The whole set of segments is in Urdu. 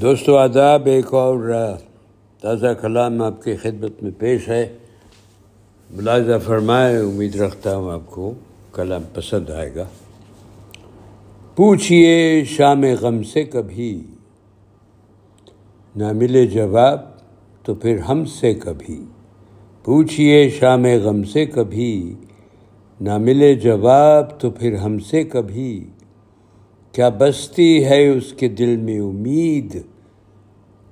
دوستو آداب ایک اور تازہ کلام آپ کی خدمت میں پیش ہے۔ ملازہ فرمائے امید رکھتا ہوں آپ کو کلام پسند آئے گا۔ پوچھئے شام غم سے کبھی۔ نہ ملے جواب تو پھر ہم سے کبھی۔ پوچھئے شام غم سے کبھی۔ نہ ملے جواب تو پھر ہم سے کبھی۔ کیا بستی ہے اس کے دل میں امید؟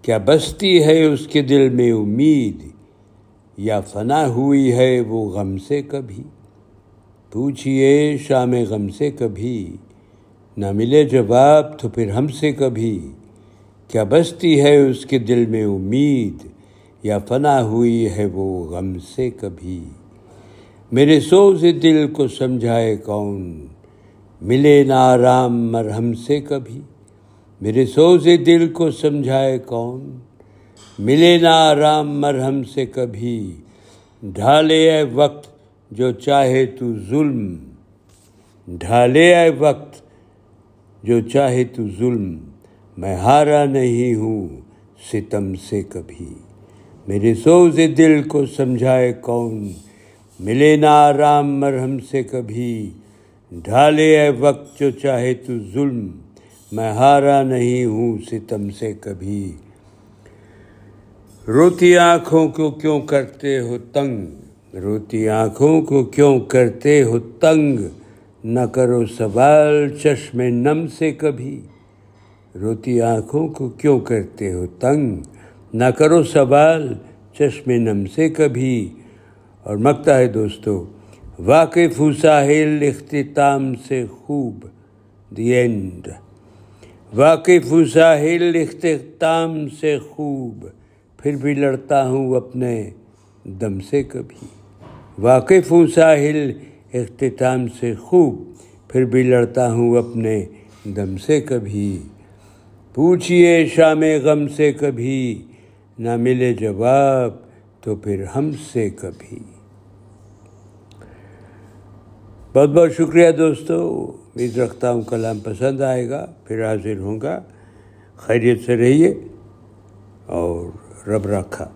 کیا بستی ہے اس کے دل میں امید؟ یا فنا ہوئی ہے وہ غم سے کبھی؟ پوچھئے شام غم سے کبھی، نہ ملے جواب تو پھر ہم سے کبھی۔ کیا بستی ہے اس کے دل میں امید؟ یا فنا ہوئی ہے وہ غم سے کبھی۔ میرے سوز دل کو سمجھائے کون؟ ملے نہ آرام مرہم سے کبھی۔ میرے سوز دل کو سمجھائے کون؟ ملے نہ آرام مرہم سے کبھی۔ ڈھالے اے وقت جو چاہے تو ظلم۔ ڈھالے اے وقت جو چاہے تو ظلم۔ میں ہارا نہیں ہوں ستم سے کبھی۔ میرے سوز دل کو سمجھائے کون؟ ملے نہ آرام مرہم سے کبھی۔ ڈھالے اے وقت جو چاہے تو ظلم، میں ہارا نہیں ہوں ستم سے کبھی۔ روتی آنکھوں کو کیوں کرتے ہو تنگ؟ روتی آنکھوں کو کیوں کرتے ہو تنگ؟ نہ کرو سوال چشم نم سے کبھی۔ روتی آنکھوں کو کیوں کرتے ہو تنگ؟ نہ کرو سوال چشم نم سے کبھی۔ اور مکتا ہے دوستو واقف ساحل اختتام سے خوب دی اینڈ واقف ساحل اختتام سے خوب، پھر بھی لڑتا ہوں اپنے دم سے کبھی. واقف ساحل اختتام سے خوب، پھر بھی لڑتا ہوں اپنے دم سے کبھی. پوچھئے شام غم سے کبھی، نہ ملے جواب تو پھر ہم سے کبھی. بہت بہت شکریہ دوستو. امید رکھتا ہوں کلام پسند آئے گا، پھر حاضر ہوں گا. خیریت سے رہیے اور رب رکھا.